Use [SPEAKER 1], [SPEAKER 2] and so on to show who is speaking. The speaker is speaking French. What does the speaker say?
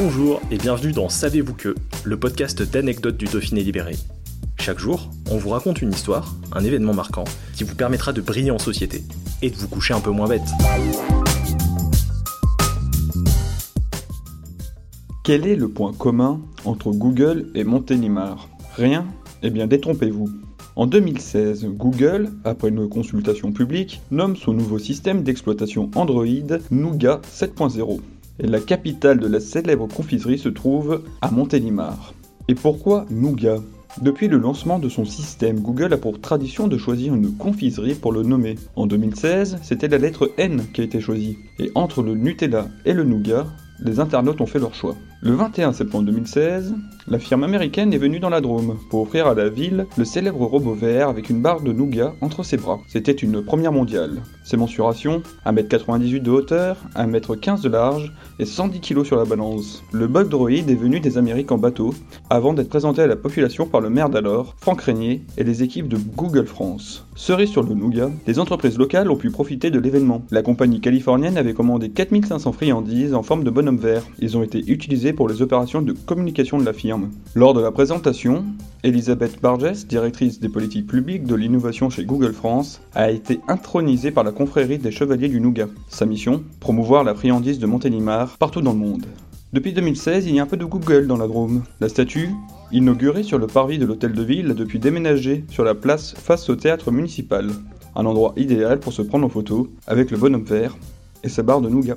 [SPEAKER 1] Bonjour et bienvenue dans Savez-vous que, le podcast d'anecdotes du Dauphiné libéré. Chaque jour, on vous raconte une histoire, un événement marquant, qui vous permettra de briller en société et de vous coucher un peu moins bête.
[SPEAKER 2] Quel est le point commun entre Google et Montélimar? Rien? Eh bien détrompez-vous. En 2016, Google, après une consultation publique, nomme son nouveau système d'exploitation Android Nougat 7.0. La capitale de la célèbre confiserie se trouve à Montélimar. Et pourquoi Nougat? Depuis le lancement de son système, Google a pour tradition de choisir une confiserie pour le nommer. En 2016, c'était la lettre N qui a été choisie. Et entre le Nutella et le Nougat, les internautes ont fait leur choix. Le 21 septembre 2016, la firme américaine est venue dans la Drôme pour offrir à la ville le célèbre robot vert avec une barre de nougat entre ses bras. C'était une première mondiale. Ses mensurations 1m98 de hauteur, 1m15 de large et 110 kg sur la balance. Le bug droid est venu des Amériques en bateau avant d'être présenté à la population par le maire d'alors, Franck Régnier, et les équipes de Google France. Cerise sur le nougat, les entreprises locales ont pu profiter de l'événement. La compagnie californienne avait commandé 4500 friandises en forme de bonhomme vert. Ils ont été utilisés pour les opérations de communication de la firme. Lors de la présentation, Elisabeth Barges, directrice des politiques publiques de l'innovation chez Google France, a été intronisée par la confrérie des Chevaliers du Nougat. Sa mission Promouvoir la friandise de Montélimar partout dans le monde. Depuis 2016, il y a un peu de Google dans la Drôme. La statue, inaugurée sur le parvis de l'hôtel de ville, a depuis déménagé sur la place face au théâtre municipal. Un endroit idéal pour se prendre en photo avec le bonhomme vert et sa barre de nougat.